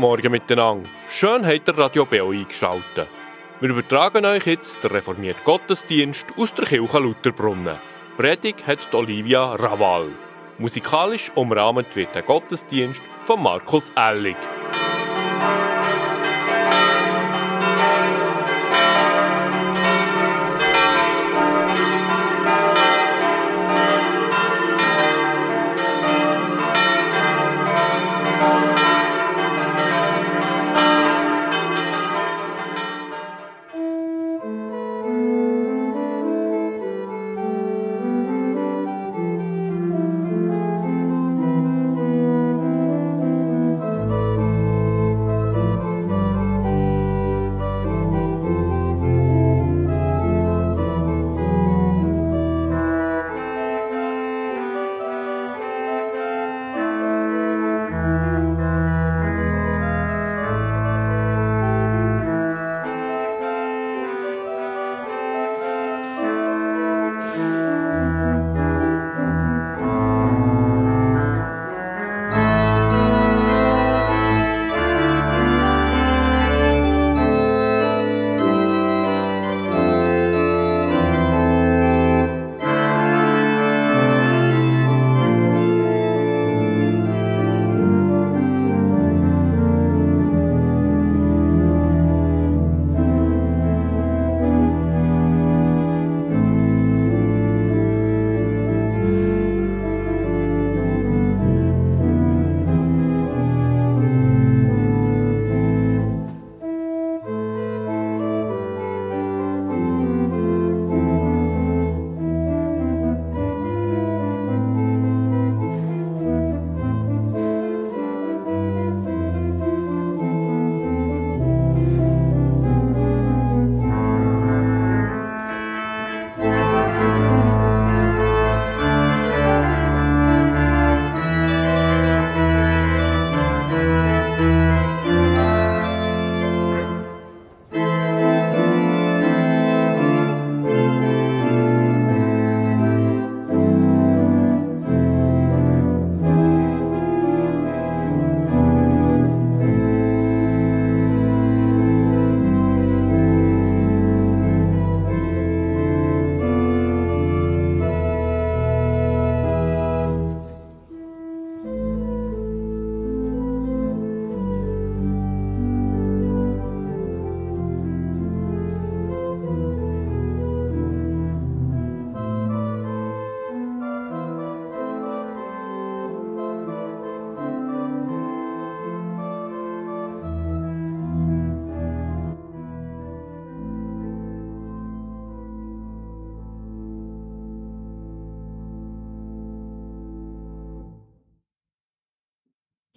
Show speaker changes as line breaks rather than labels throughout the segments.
Guten Morgen miteinander. Schön habt ihr Radio Beo eingeschaltet. Wir übertragen euch jetzt den reformierten Gottesdienst aus der Kirche Lutherbrunnen. Predigt hat Olivia Raval. Musikalisch umrahmt wird der Gottesdienst von Markus Ellig.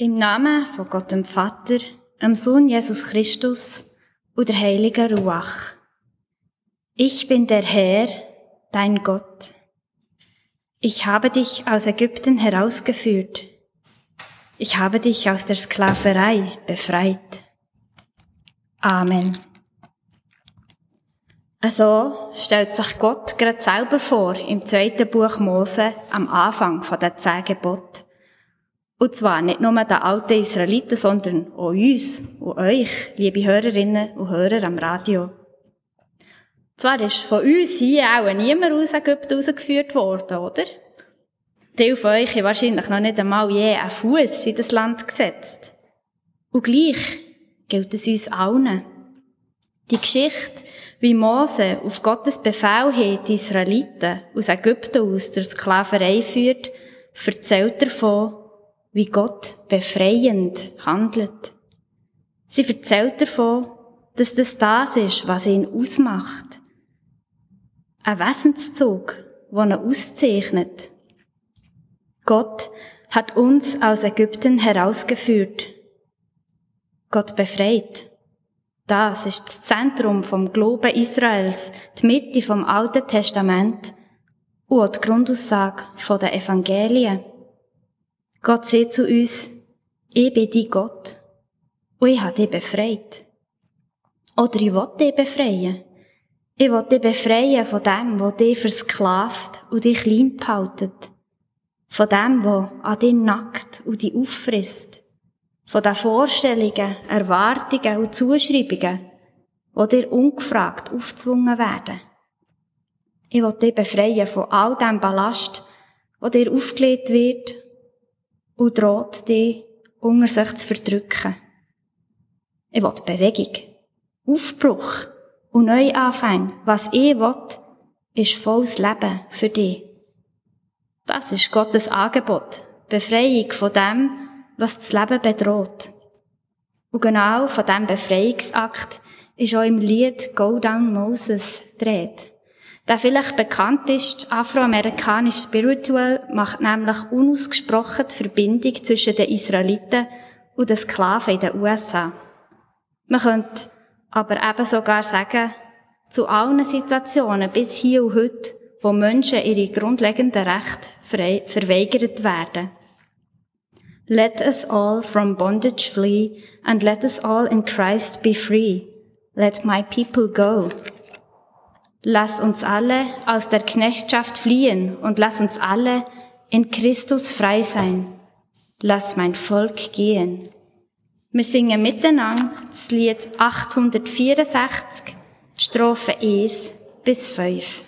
Im Namen von Gott dem Vater, dem Sohn Jesus Christus und der heiligen Ruach. Ich bin der Herr, dein Gott. Ich habe dich aus Ägypten herausgeführt. Ich habe dich aus der Sklaverei befreit. Amen. Also stellt sich Gott gerade selber vor im zweiten Buch Mose am Anfang von der zehn Gebote. Und zwar nicht nur den alten Israeliten, sondern auch uns und euch, liebe Hörerinnen und Hörer am Radio. Zwar ist von uns hier auch niemand aus Ägypten rausgeführt worden, oder? Die von euch haben wahrscheinlich noch nicht einmal je einen Fuß in das Land gesetzt. Und gleich gilt es uns allen. Die Geschichte, wie Mose auf Gottes Befehl hin die Israeliten aus Ägypten aus der Sklaverei führt, erzählt davon, wie Gott befreiend handelt. Sie erzählt davon, dass das das ist, was ihn ausmacht. Ein Wesenszug, der ihn auszeichnet. Gott hat uns aus Ägypten herausgeführt. Gott befreit. Das ist das Zentrum vom Glauben Israels, die Mitte vom Alten Testament und die Grundaussage der Evangelien. Gott sagt zu uns, ich bin dein Gott und ich habe dich befreit. Oder ich will dich befreien. Ich will dich befreien von dem, was dich versklavt und dich klein behaltet. Von dem, was an dich nackt und dich auffrisst. von den Vorstellungen, Erwartungen und Zuschreibungen, die dir ungefragt aufzwungen werden. Ich will dich befreien von all dem Ballast, der dir aufgelegt wird und droht dich unter sich zu verdrücken. Ich will Bewegung, Aufbruch und Neuanfänge. Was ich will, ist volles Leben für dich. Das ist Gottes Angebot. Befreiung von dem, was das Leben bedroht. Und genau von diesem Befreiungsakt ist auch im Lied Go Down Moses dreht. Der vielleicht bekannt ist, afroamerikanisch Spiritual, macht nämlich unausgesprochen die Verbindung zwischen den Israeliten und den Sklaven in den USA. Man könnte aber eben sogar sagen, zu allen Situationen bis hier und heute, wo Menschen ihre grundlegenden Rechte verweigert werden. Let us all from bondage flee, and let us all in Christ be free. Let my people go. Lass uns alle aus der Knechtschaft fliehen und lass uns alle in Christus frei sein. Lass mein Volk gehen. Wir singen miteinander das Lied 864, die Strophe 1 bis 5.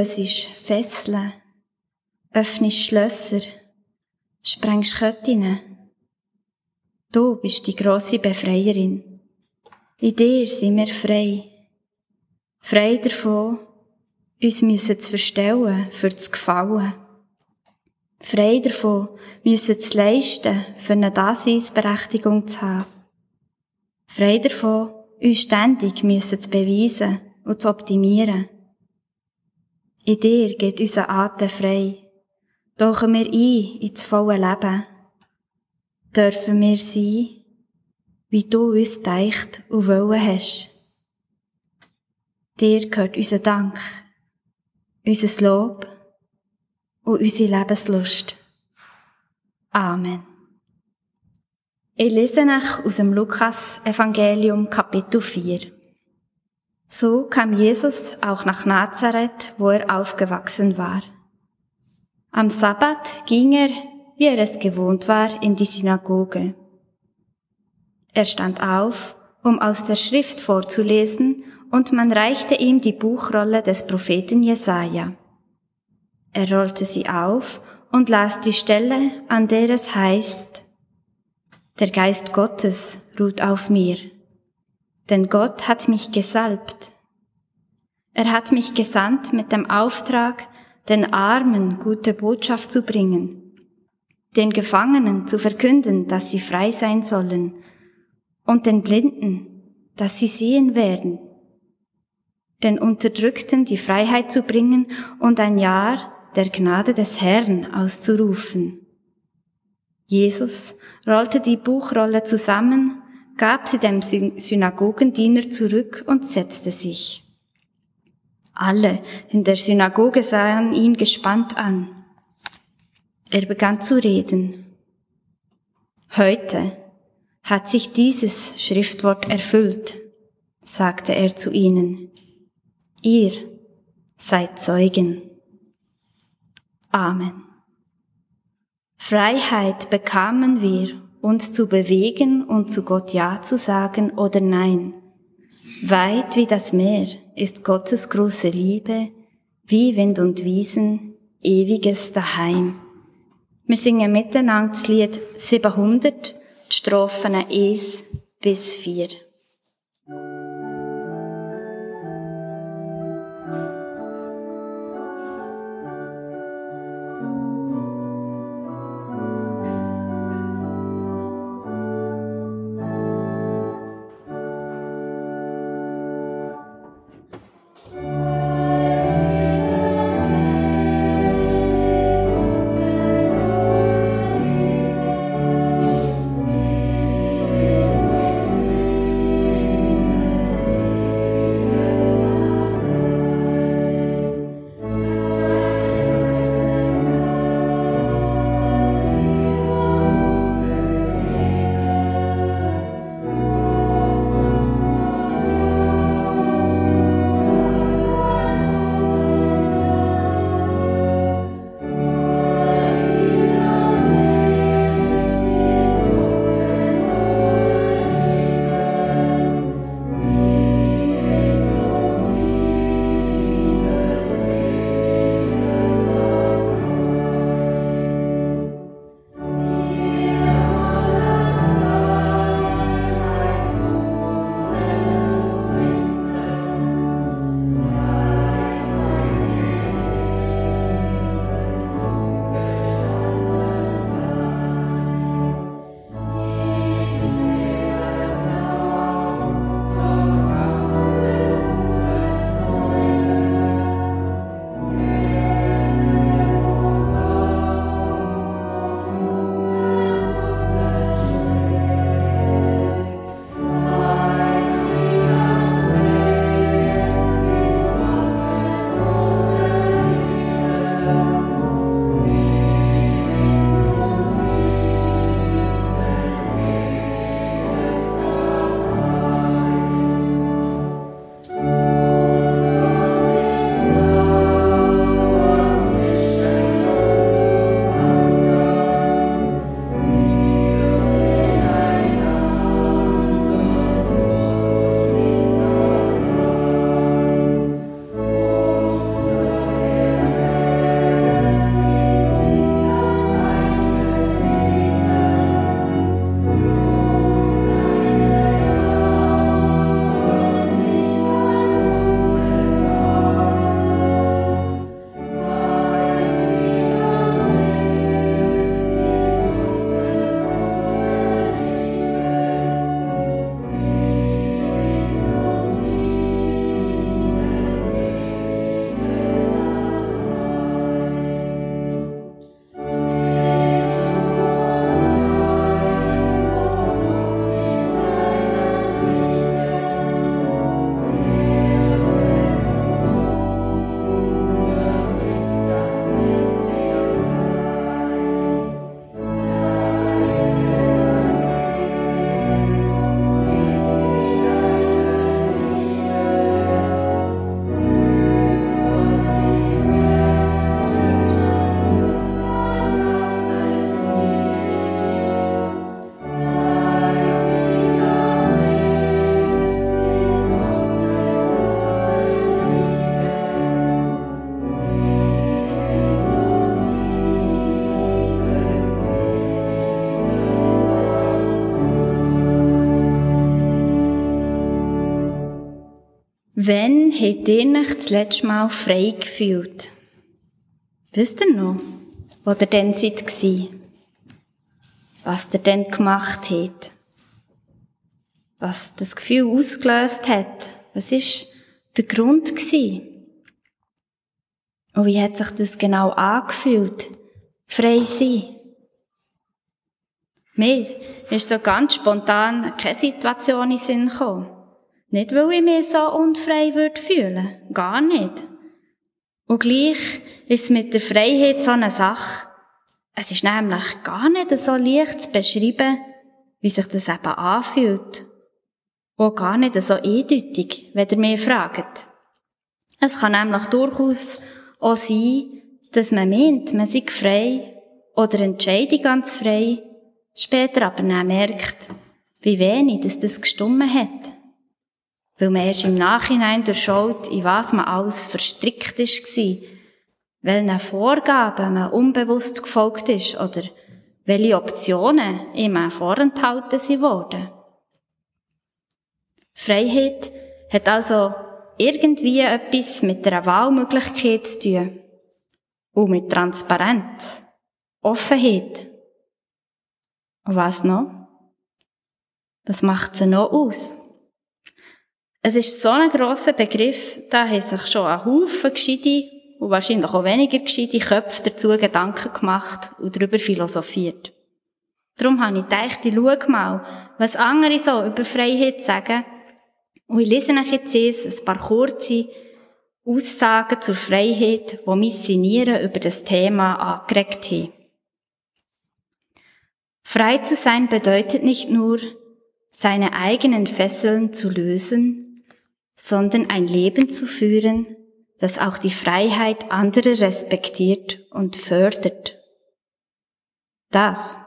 lösest Fesseln, öffnest Schlösser, sprengst Köttinnen. Du bist die grosse Befreierin. In dir sind wir frei. Frei davon, uns müssen zu verstellen für das Gefallen. Frei davon, müssen zu leisten, für eine Daseinsberechtigung zu haben. Frei davon, uns ständig müssen zu beweisen und zu optimieren. In dir geht unser Atem frei. Tauchen wir ein ins volle Leben. Dürfen wir sein, wie du uns deicht und wollen hast. Dir gehört unser Dank, unser Lob und unsere Lebenslust. Amen. Ich lese nach aus dem Lukas-Evangelium Kapitel 4. So kam Jesus auch nach Nazareth, wo er aufgewachsen war. Am Sabbat ging er, wie er es gewohnt war, in die Synagoge. Er stand auf, um aus der Schrift vorzulesen, und man reichte ihm die Buchrolle des Propheten Jesaja. Er rollte sie auf und las die Stelle, an der es heißt, der Geist Gottes ruht auf mir, denn Gott hat mich gesalbt. Er hat mich gesandt mit dem Auftrag, den Armen gute Botschaft zu bringen, den Gefangenen zu verkünden, dass sie frei sein sollen, und den Blinden, dass sie sehen werden, den Unterdrückten die Freiheit zu bringen und ein Jahr der Gnade des Herrn auszurufen. Jesus rollte die Buchrolle zusammen, gab sie dem Synagogendiener zurück und setzte sich. Alle in der Synagoge sahen ihn gespannt an. Er begann zu reden. Heute hat sich dieses Schriftwort erfüllt, sagte er zu ihnen. Ihr seid Zeugen. Amen. Freiheit bekamen wir, uns zu bewegen und zu Gott Ja zu sagen oder Nein. Weit wie das Meer ist Gottes große Liebe, wie Wind und Wiesen, ewiges Daheim. Wir singen miteinander das Lied 700, die Strophen 1 bis 4. Wann habt ihr euch das letzte Mal frei gefühlt? Wisst ihr noch, wo ihr denn seid? Was ihr denn gemacht habt? Was das Gefühl ausgelöst hat? Was ist der Grund? Und wie hat sich das genau angefühlt? Frei sein? Mir ist so ganz spontan keine Situation in den Sinn gekommen. Nicht, weil ich mich so unfrei würde fühlen. Gar nicht. Und gleich ist es mit der Freiheit so eine Sache. Es ist nämlich gar nicht so leicht zu beschreiben, wie sich das eben anfühlt. Und gar nicht so eindeutig, wenn ihr mich fragt. Es kann nämlich durchaus auch sein, dass man meint, man sei frei oder entscheidet ganz frei, später aber dann merkt, wie wenig dass das gestummen hat weil man erst im Nachhinein durchschaut, in was man alles verstrickt war, welchen Vorgaben man unbewusst gefolgt ist oder welche Optionen ihm vorenthalten wurden. Freiheit hat also irgendwie etwas mit einer Wahlmöglichkeit zu tun und mit Transparenz, Offenheit. Und was noch? Was macht sie noch aus? Es ist so ein grosser Begriff, da haben sich schon ein Haufen gescheite und wahrscheinlich auch weniger gescheite Köpfe dazu Gedanken gemacht und darüber philosophiert. Darum habe ich gedacht, ich schaue mal, was andere so über Freiheit sagen. Und ich lese euch jetzt ein paar kurze Aussagen zur Freiheit, die Missionieren über das Thema angeregt haben. Frei zu sein bedeutet nicht nur, seine eigenen Fesseln zu lösen, sondern ein Leben zu führen, das auch die Freiheit anderer respektiert und fördert. Das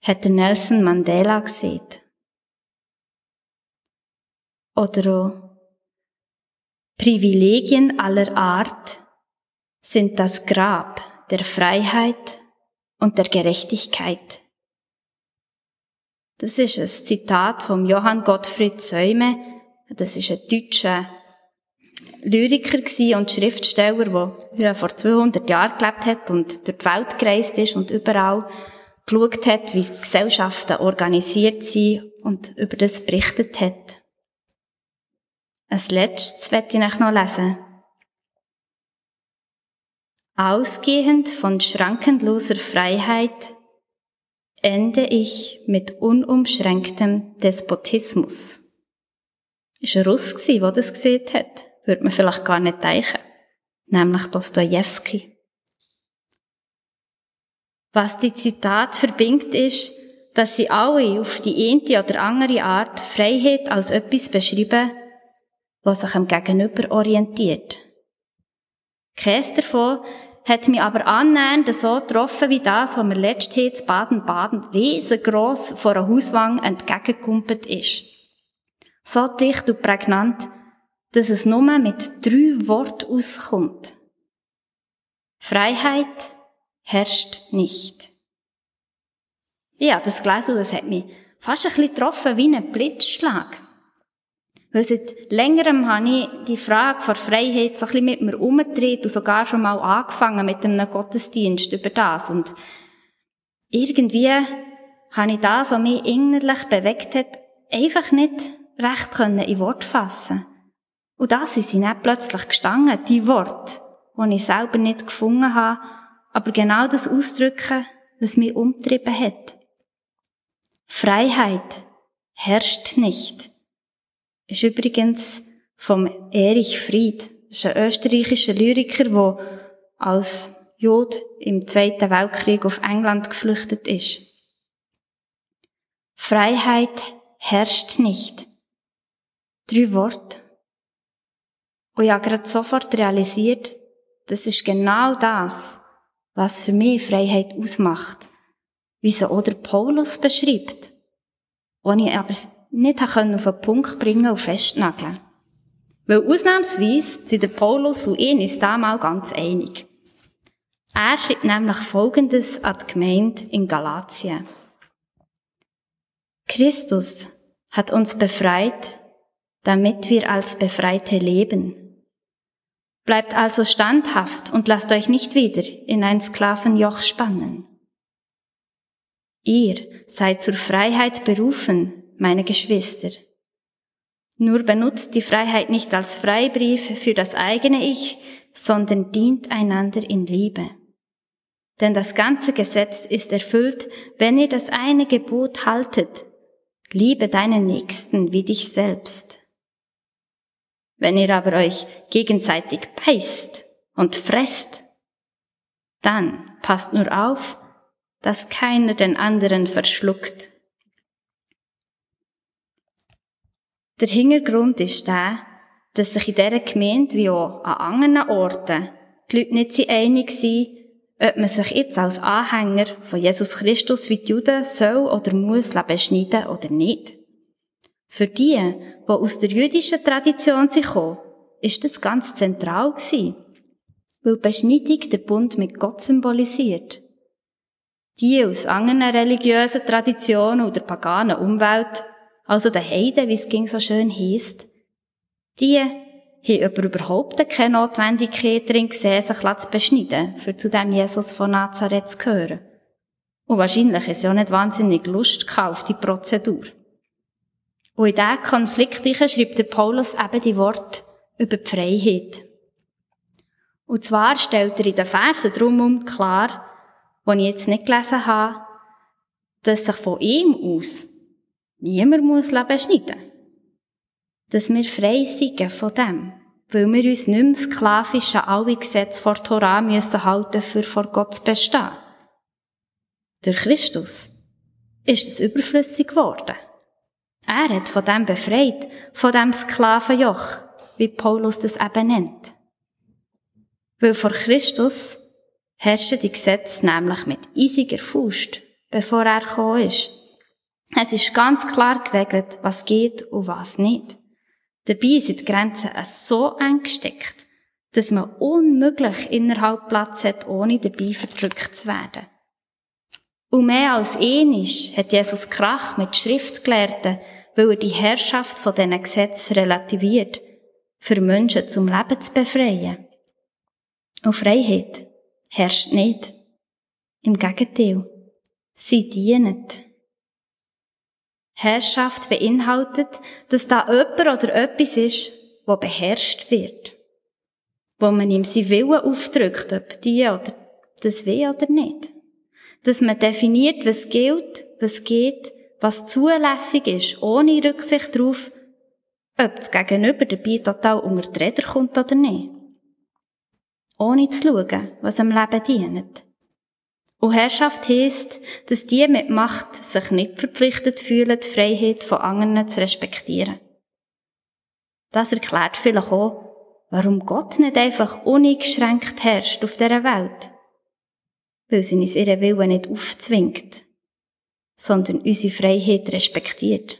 hätte Nelson Mandela gesehen. Oder auch, Privilegien aller Art sind das Grab der Freiheit und der Gerechtigkeit. Das ist ein Zitat vom Johann Gottfried Säume, das ist ein deutscher Lyriker und Schriftsteller, der vor 200 Jahren gelebt hat und durch die Welt gereist ist und überall geschaut hat, wie Gesellschaften organisiert sind und über das berichtet hat. Als letztes werde ich noch lesen. Ausgehend von schrankenloser Freiheit ende ich mit unumschränktem Despotismus ist ein Russ gewesen, der das gesehen hat. Würde man vielleicht gar nicht denken. Nämlich Dostoevsky. Was die Zitat verbindet ist, dass sie alle auf die eine oder andere Art Freiheit als etwas beschreiben, was sich am Gegenüber orientiert. Keines davon hat mich aber annähernd so getroffen wie das, was mir letztens Baden-Baden riesengroß vor einer Hauswang entgegengekumpelt ist so dicht und prägnant, dass es nur mit drei Worten auskommt. Freiheit herrscht nicht. Ja, das gelesen es hat mich fast ein bisschen getroffen wie ein Blitzschlag. Weil seit längerem habe ich die Frage von Freiheit so ein bisschen mit mir umgedreht und sogar schon mal angefangen mit einem Gottesdienst über das. Und irgendwie habe ich das, was mich innerlich bewegt hat, einfach nicht recht können in Wort fassen. Und da sind sie nicht plötzlich gestanden, die Worte, die ich selber nicht gefunden habe, aber genau das ausdrücken, was mich umtrieben hat. Freiheit herrscht nicht. Ist übrigens vom Erich Fried. Das ist ein österreichischer Lyriker, der als Jod im Zweiten Weltkrieg auf England geflüchtet ist. Freiheit herrscht nicht. Drei Worte. Und ich habe gerade sofort realisiert, das ist genau das, was für mich Freiheit ausmacht. Wie sie auch der Paulus beschreibt. Und ich aber nicht auf den Punkt bringen und festnageln. Weil ausnahmsweise sind der Paulus und ich uns da mal ganz einig. Er schreibt nämlich Folgendes an die Gemeinde in Galatien. Christus hat uns befreit damit wir als Befreite leben. Bleibt also standhaft und lasst euch nicht wieder in ein Sklavenjoch spannen. Ihr seid zur Freiheit berufen, meine Geschwister. Nur benutzt die Freiheit nicht als Freibrief für das eigene Ich, sondern dient einander in Liebe. Denn das ganze Gesetz ist erfüllt, wenn ihr das eine Gebot haltet. Liebe deinen Nächsten wie dich selbst. Wenn ihr aber euch gegenseitig beißt und fresst, dann passt nur auf, dass keiner den anderen verschluckt. Der Hintergrund ist der, dass sich in dieser Gemeinde wie auch an anderen Orten die Leute nicht einig sind, ob man sich jetzt als Anhänger von Jesus Christus wie die Juden soll oder muss beschneiden oder nicht. Für die, die aus der jüdischen Tradition gekommen, ist das ganz zentral gewesen, weil Beschneidung den Bund mit Gott symbolisiert. Die aus anderen religiösen Traditionen oder paganen Umwelt, also der Heiden, wie es ging so schön heisst, die haben überhaupt keine Notwendigkeit darin gesehen, sich zu beschneiden, für zu dem Jesus von Nazareth zu gehören. Und wahrscheinlich ist ja nicht wahnsinnig Lust auf die Prozedur. Und in diesen Konflikt schreibt der Paulus eben die Worte über die Freiheit. Und zwar stellt er in den Versen drumherum klar, die ich jetzt nicht gelesen habe, dass sich von ihm aus niemand muss beschneiden muss dass wir frei sind von dem, weil wir uns nicht mehr sklavisch an alle Gesetze vor Torah müssen halten, für vor Gott zu bestehen. Durch Christus ist es überflüssig geworden. Er hat von dem befreit, von dem Sklavenjoch, wie Paulus das eben nennt. Weil vor Christus herrschen die Gesetze nämlich mit eisiger Faust, bevor er gekommen ist. Es ist ganz klar geregelt, was geht und was nicht. Dabei sind die Grenzen so eng gesteckt, dass man unmöglich innerhalb Platz hat, ohne dabei verdrückt zu werden. Und mehr als ähnlich hat Jesus Krach mit Schriftgelehrten, weil er die Herrschaft von diesen Gesetzen relativiert, für Menschen zum Leben zu befreien. Und Freiheit herrscht nicht. Im Gegenteil. Sie dienen. Herrschaft beinhaltet, dass da jemand oder etwas ist, wo beherrscht wird. Wo man ihm sein Willen aufdrückt, ob die oder das will oder nicht. Dass man definiert, was gilt, was geht, was zulässig ist, ohne Rücksicht darauf, ob das Gegenüber dabei total unter die Räder kommt oder nicht. Ohne zu schauen, was am Leben dient. Und Herrschaft heisst, dass die mit Macht sich nicht verpflichtet fühlen, die Freiheit von anderen zu respektieren. Das erklärt vielleicht auch, warum Gott nicht einfach uneingeschränkt herrscht auf dieser Welt. Weil sie uns ihren Willen nicht aufzwingt, sondern unsere Freiheit respektiert.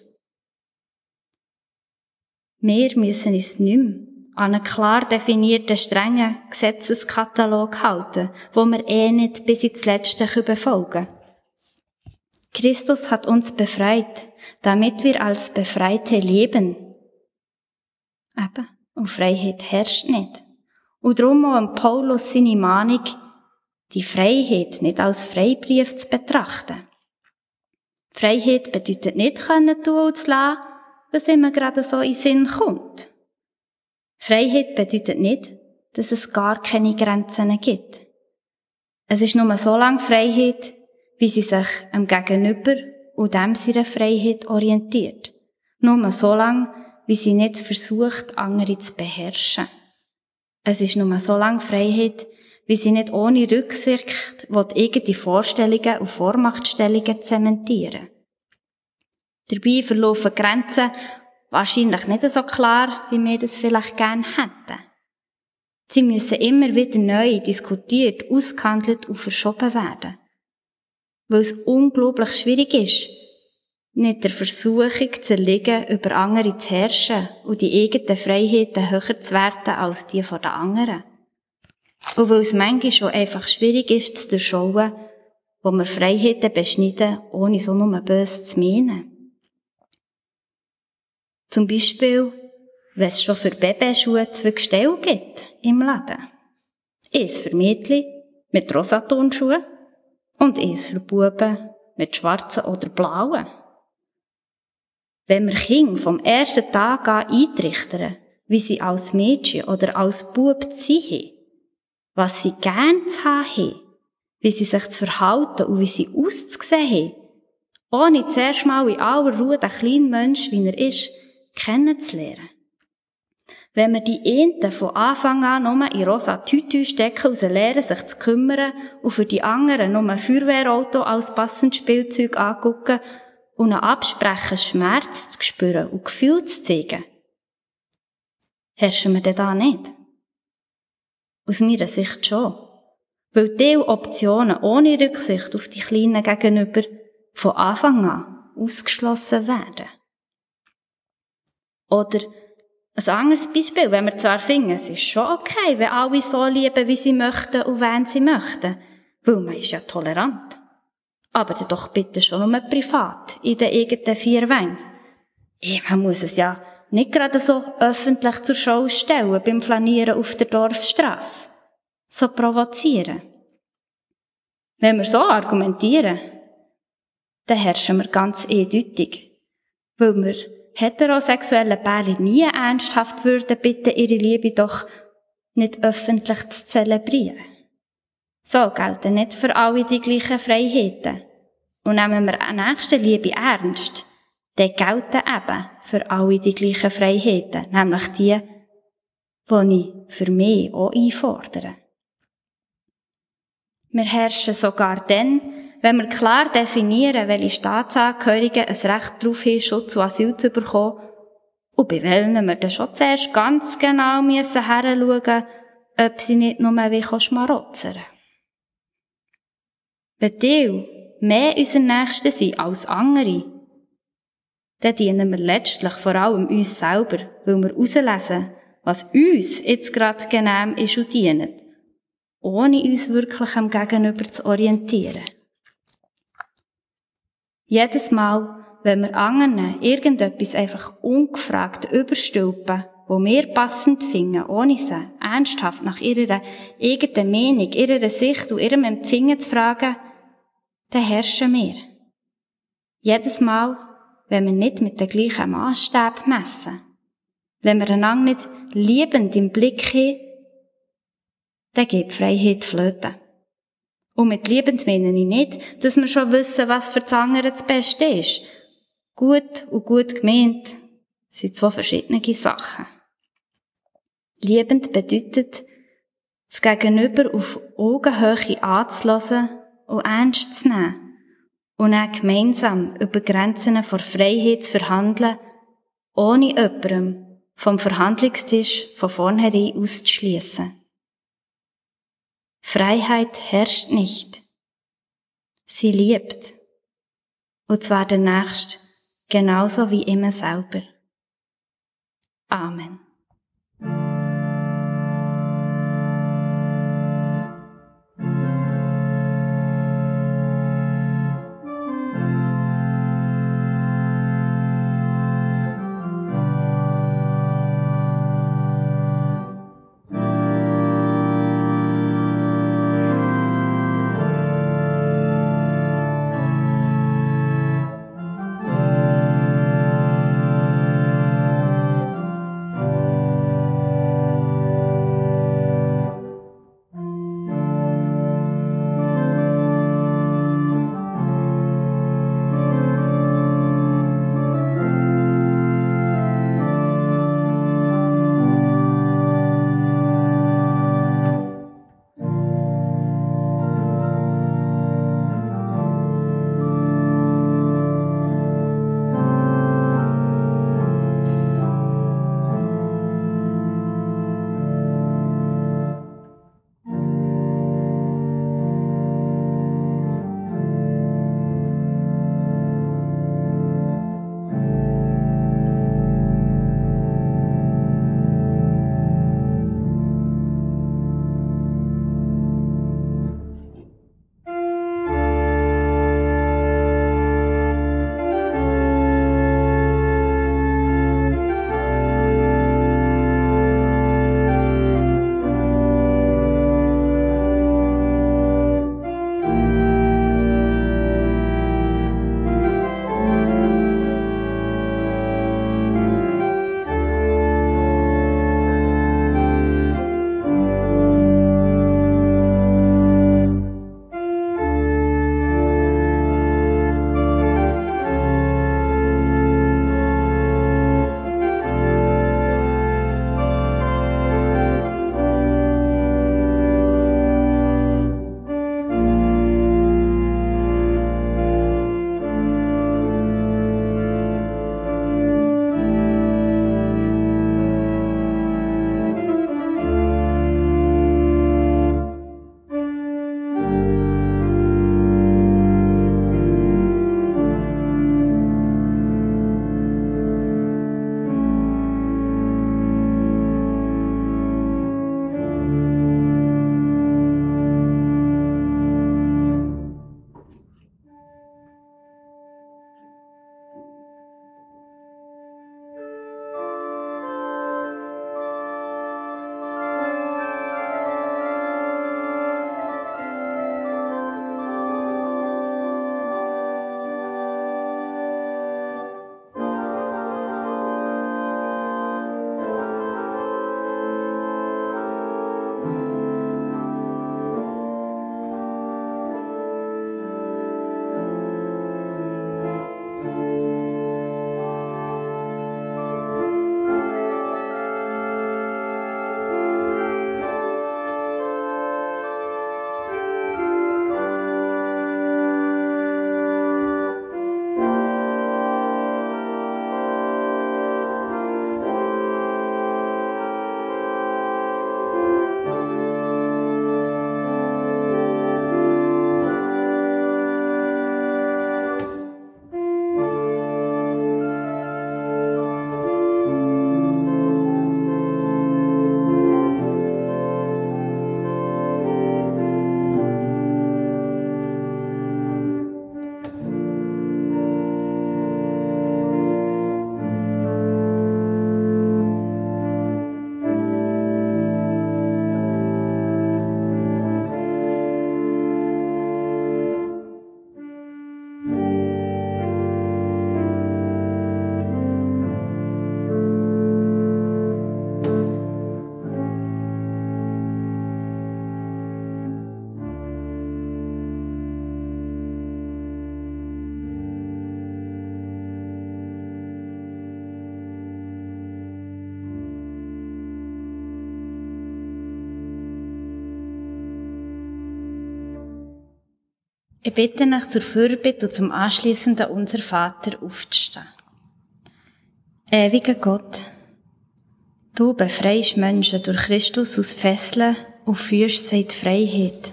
Wir müssen uns nicht mehr an einen klar definierten, strengen Gesetzeskatalog halten, wo wir eh nicht bis ins Letzte befolgen. Christus hat uns befreit, damit wir als Befreite leben. Eben, und Freiheit herrscht nicht. Und darum auch Paulus seine Mahnung, die Freiheit nicht als Freibrief zu betrachten. Freiheit bedeutet nicht können tun und zu lassen, was immer gerade so in Sinn kommt. Freiheit bedeutet nicht, dass es gar keine Grenzen gibt. Es ist nur so lange Freiheit, wie sie sich am Gegenüber und dem seiner Freiheit orientiert. Nur so lange, wie sie nicht versucht, andere zu beherrschen. Es ist nur so lange Freiheit, wie sie nicht ohne Rücksicht eigene Vorstellungen und Vormachtstellungen zementieren. Dabei verlaufen Grenzen wahrscheinlich nicht so klar, wie wir das vielleicht gern hätten. Sie müssen immer wieder neu diskutiert, ausgehandelt und verschoben werden. Weil es unglaublich schwierig ist, nicht der Versuchung zu erliegen, über andere zu herrschen und die eigenen Freiheiten höher zu werten als die den anderen. Und weil es manchmal schon einfach schwierig ist zu durchschauen, wo wir Freiheiten beschneiden, ohne so nur böse zu meinen. Zum Beispiel, wenn es schon für Babyschuhe zwei Gestelle gibt im Laden. Eins für Mädchen mit rosa Turnschuhen und eins für Buben mit schwarzen oder blauen. Wenn wir Kinder vom ersten Tag an eintrichtern, wie sie als Mädchen oder als Bub haben, was sie gern zu haben, wie sie sich zu verhalten und wie sie auszusehen haben, ohne zuerst mal in aller Ruhe den kleinen Mensch, wie er ist, kennenzulernen. Wenn wir die Enten von Anfang an nur in rosa Tütü stecken und sie lernen, sich zu kümmern und für die anderen nur ein Feuerwehrauto als passendes Spielzeug angucken und absprechen, Schmerz zu spüren und Gefühl zu zeigen, herrschen wir denn da nicht? Aus meiner Sicht schon. Weil die Optionen ohne Rücksicht auf die Kleinen gegenüber von Anfang an ausgeschlossen werden. Oder ein anderes Beispiel, wenn wir zwar finden, es ist schon okay, wenn alle so lieben, wie sie möchten und wen sie möchten, weil man ist ja tolerant. Aber doch bitte schon nur privat, in den eigenen vier Wängen. Man muss es ja nicht gerade so öffentlich zur Schau stellen beim Flanieren auf der Dorfstrasse. So provozieren. Wenn wir so argumentieren, dann herrschen wir ganz eindeutig, weil wir heterosexuelle Pärchen nie ernsthaft würden bitten, ihre Liebe doch nicht öffentlich zu zelebrieren. So gelten nicht für alle die gleichen Freiheiten. Und nehmen wir eine nächste Liebe ernst, dann gelten eben für alle die gleichen Freiheiten, nämlich die, die ich für mich auch einfordere. Wir herrschen sogar dann, wenn wir klar definieren, welche Staatsangehörigen ein Recht darauf haben, Schutz und Asyl zu bekommen, und bei welchen wir dann schon zuerst ganz genau müssen heranschauen, ob sie nicht nur wie schmarotzern. Wenn die mehr unser Nächsten sind als andere, dann dienen wir letztlich vor allem uns selber, weil wir herauslesen, was uns jetzt gerade genehm ist und dient, ohne uns wirklich am Gegenüber zu orientieren. Jedes Mal, wenn wir anderen irgendetwas einfach ungefragt überstülpen, wo wir passend finden, ohne sie ernsthaft nach ihrer eigenen Meinung, ihrer Sicht und ihrem Empfinden zu fragen, dann herrschen wir. Jedes Mal, wenn wir nicht mit dem gleichen Maßstab messen, wenn wir einander nicht liebend im Blick haben, dann geht Freiheit flöten. Und mit liebend meine ich nicht, dass wir schon wissen, was für die das Beste ist. Gut und gut gemeint sind zwei verschiedene Sachen. Liebend bedeutet, das Gegenüber auf Augenhöhe anzulassen und ernst zu nehmen und dann gemeinsam über Grenzen vor Freiheit zu verhandeln, ohne jemandem vom Verhandlungstisch von vornherein auszuschliessen. Freiheit herrscht nicht. Sie liebt. Und zwar der Nächste genauso wie immer selber. Amen. Bitte euch zur Fürbitte und zum anschließenden Unser Vater aufzustehen. Ewiger Gott, du befreist Menschen durch Christus aus Fesseln und führst sie in die Freiheit.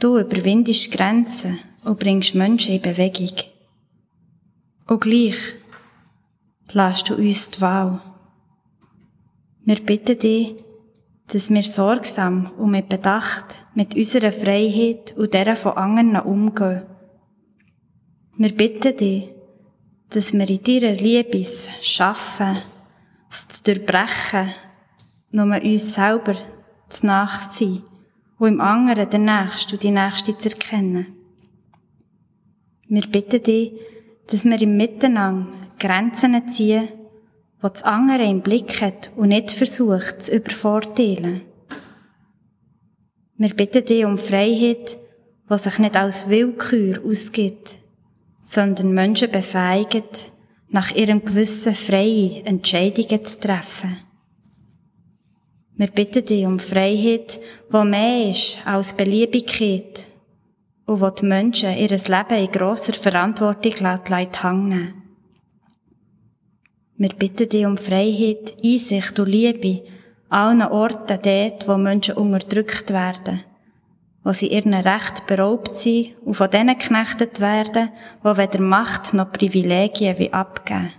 Du überwindest Grenzen und bringst Menschen in Bewegung. Und gleich lässt du uns die Wahl. Wir bitten dich, dass wir sorgsam und mit Bedacht mit unserer Freiheit und der von anderen umgehen. Wir bitten dich, dass wir in deiner Liebe schaffen, es zu durchbrechen, nur uns selber zu nachziehen und im anderen den Nächsten und die Nächste zu erkennen. Wir bitten dich, dass wir im Miteinander Grenzen ziehen, wo das andere im Blick hat und nicht versucht, zu übervorteilen. Wir bitten dich um Freiheit, die sich nicht als Willkür ausgibt, sondern Menschen befähigt, nach ihrem Gewissen freie Entscheidungen zu treffen. Wir bitten dich um Freiheit, die mehr ist als Beliebigkeit und wo die Menschen ihr Leben in grosser Verantwortung hängen Wir bitten dich um Freiheit, Einsicht und Liebe an allen Orten dort, wo Menschen unterdrückt werden, wo sie ihren Recht beraubt sind und von denen geknechtet werden, wo weder Macht noch Privilegien wie abgeben.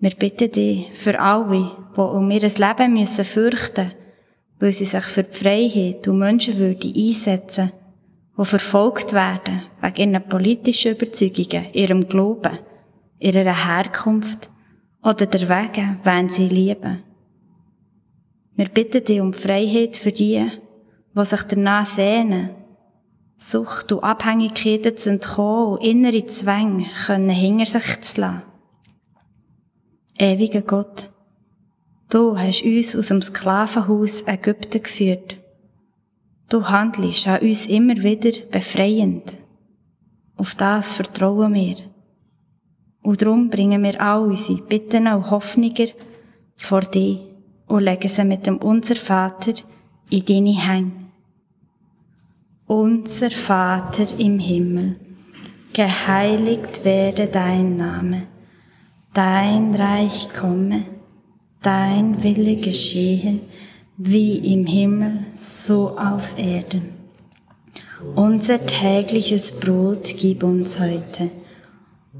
Wir bitten dich für alle, die um ihr Leben müssen fürchten, weil sie sich für die Freiheit und Menschenwürde einsetzen, die verfolgt werden wegen ihren politischen Überzeugungen, ihrem Glauben, ihrer Herkunft oder der Wege, wen sie lieben. Wir bitten dich um Freiheit für die, die sich danach sehnen, Sucht und Abhängigkeiten zu entkommen und innere Zwänge können hinter sich zu lassen. Ewiger Gott, du hast uns aus dem Sklavenhaus Ägypten geführt Du handelst an uns immer wieder befreiend. Auf das vertrauen wir. Und darum bringen wir all unsere Bitten und Hoffnungen vor dich und legen sie mit dem Unser Vater in deine Hände. Unser Vater im Himmel, geheiligt werde dein Name, dein Reich komme, dein Wille geschehe, wie im Himmel, so auf Erden. Unser tägliches Brot gib uns heute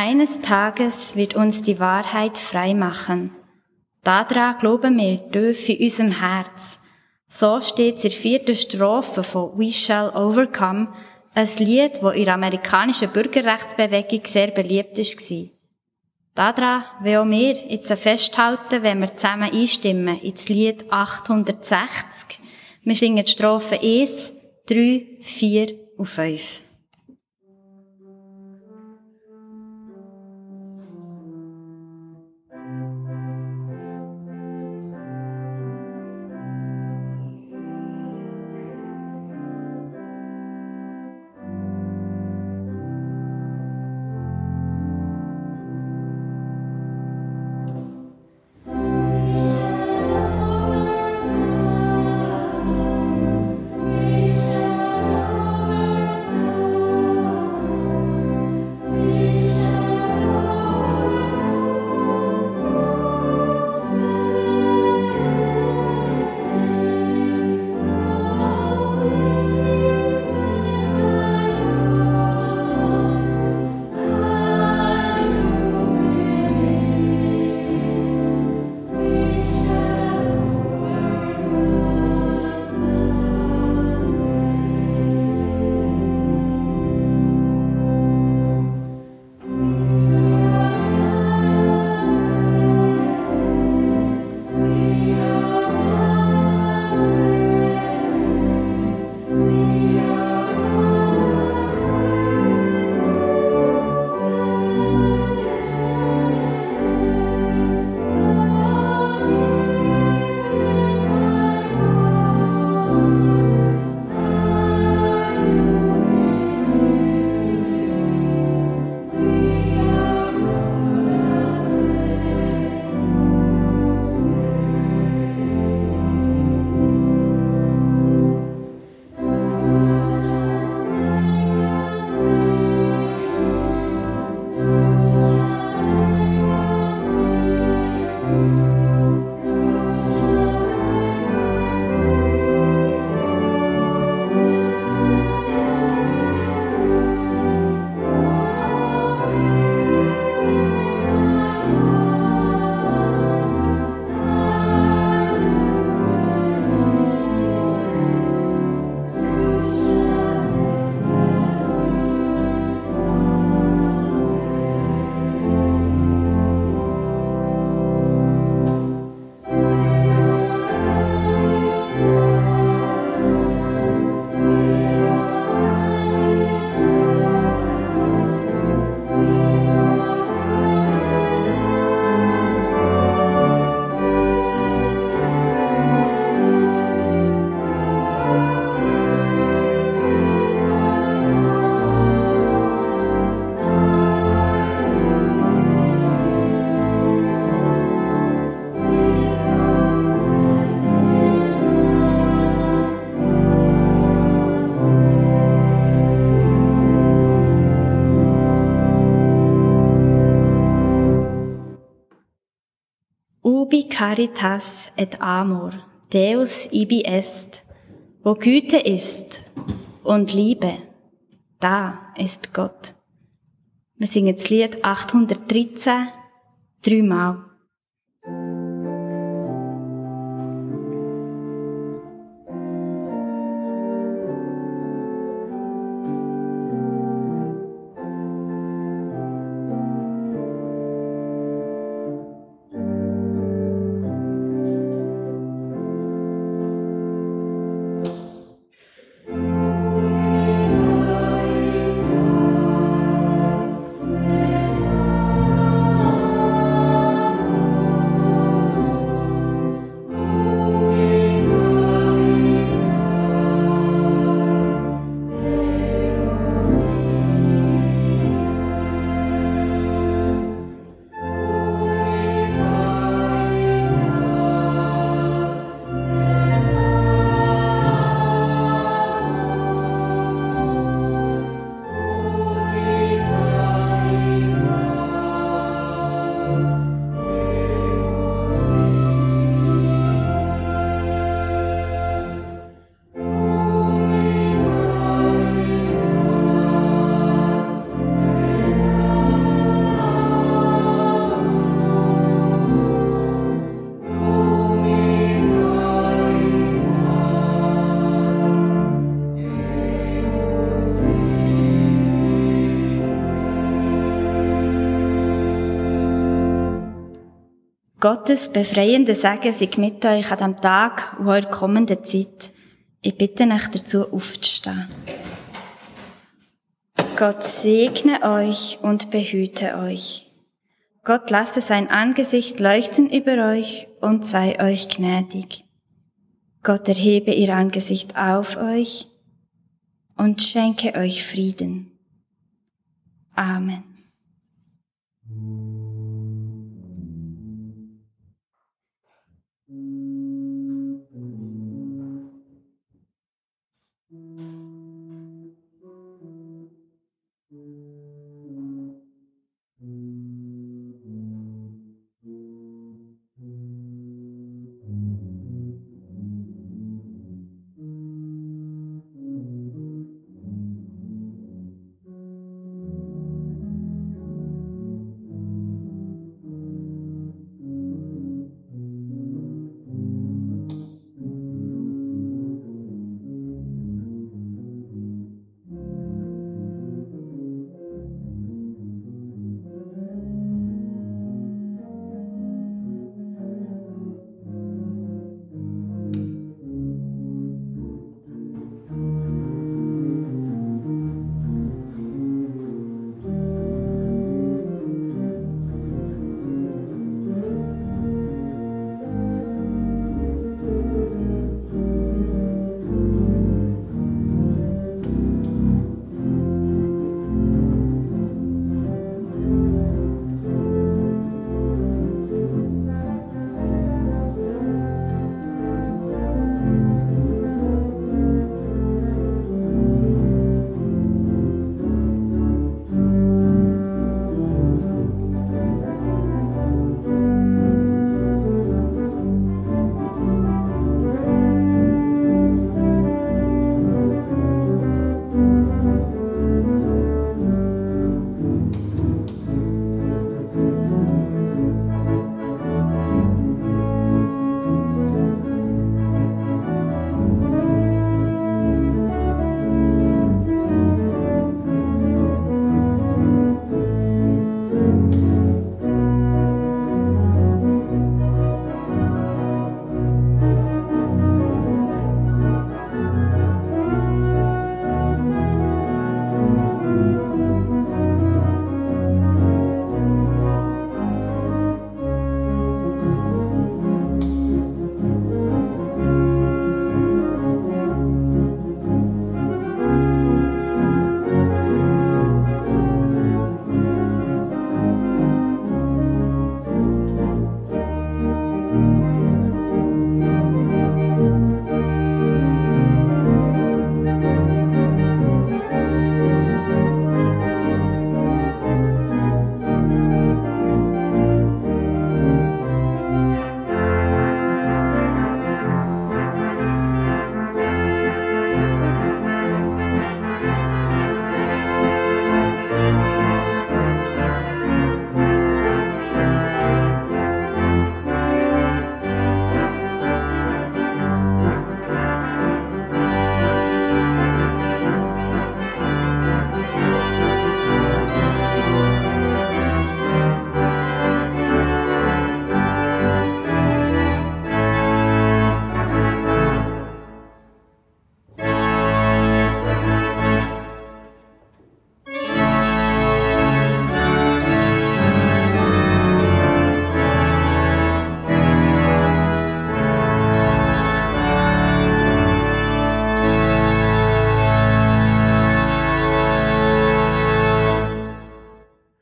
Eines Tages wird uns die Wahrheit frei machen. Daran glauben wir tief in unserem Herz. So steht es in der vierten Strophe von We Shall Overcome, ein Lied, das in der amerikanischen Bürgerrechtsbewegung sehr beliebt war. Daran wollen wir jetzt festhalten, wenn wir zusammen einstimmen ins Lied 860. Wir singen die Strophe 1, 3, 4 und 5. Ubi caritas et amor, Deus ibi est, wo Güte ist und Liebe, da ist Gott. Wir singen das Lied 813 dreimal. Gottes befreiende Segen sei mit euch an dem Tag und eurer kommenden Zeit. Ich bitte euch dazu aufzustehen. Gott segne euch und behüte euch. Gott lasse sein Angesicht leuchten über euch und sei euch gnädig. Gott erhebe ihr Angesicht auf euch und schenke euch Frieden. Amen.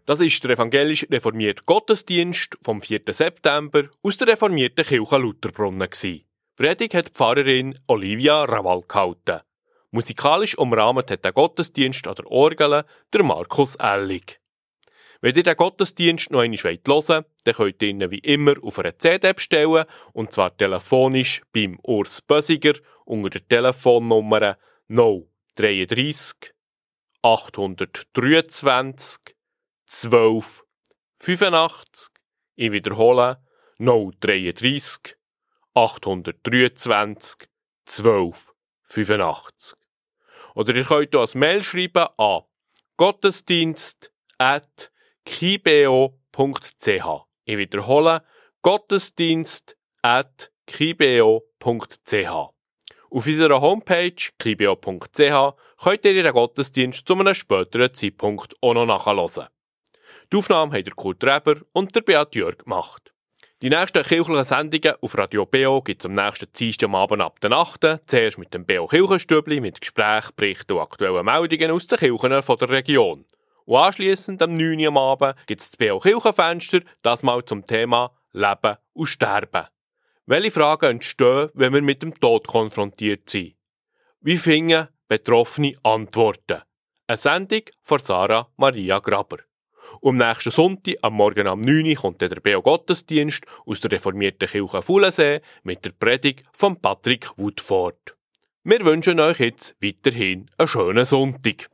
Das ist der evangelisch reformierte Gottesdienst vom 4. September aus der reformierten Kirche Lutherbrunnen. Predigt hat die Pfarrerin Olivia Raval gehalten. Musikalisch umrahmt hat der Gottesdienst an der Orgel der Markus Ellig. Wenn ihr den Gottesdienst noch einmal hören wollt, dann könnt ihr ihn wie immer auf einer CD bestellen, und zwar telefonisch beim Urs Bösiger unter der Telefonnummer 033 823 12 85. Ich wiederhole 033 823 12 85. Oder ihr könnt ein Mail schreiben an gottesdienst at kibeo.ch. Ich wiederhole gottesdienst at kibeo.ch. Auf unserer Homepage kibeo.ch könnt ihr den Gottesdienst zu einem späteren Zeitpunkt auch noch nachhören. Die Aufnahme haben der Kurt Reber und der Beat Jörg gemacht. Die nächsten kirchlichen Sendungen auf Radio BO gibt es am nächsten Dienstag am Abend ab der 8. Zuerst mit dem BO Kirchenstübli mit Gesprächen, Berichten und aktuellen Meldungen aus den Kirchen der Region. Und anschliessend am 9. Uhr am Abend gibt es das BO Kirchenfenster, das mal zum Thema Leben und Sterben. Welche Fragen entstehen, wenn wir mit dem Tod konfrontiert sind? Wie finden Betroffene Antworten? Eine Sendung von Sarah Maria Graber. Und am nächsten Sonntag, am Morgen am 9 Uhr, kommt der Beo Gottesdienst aus der reformierten Kirche Fuhlensee mit der Predigt von Patrick Woodford. Wir wünschen euch jetzt weiterhin einen schönen Sonntag.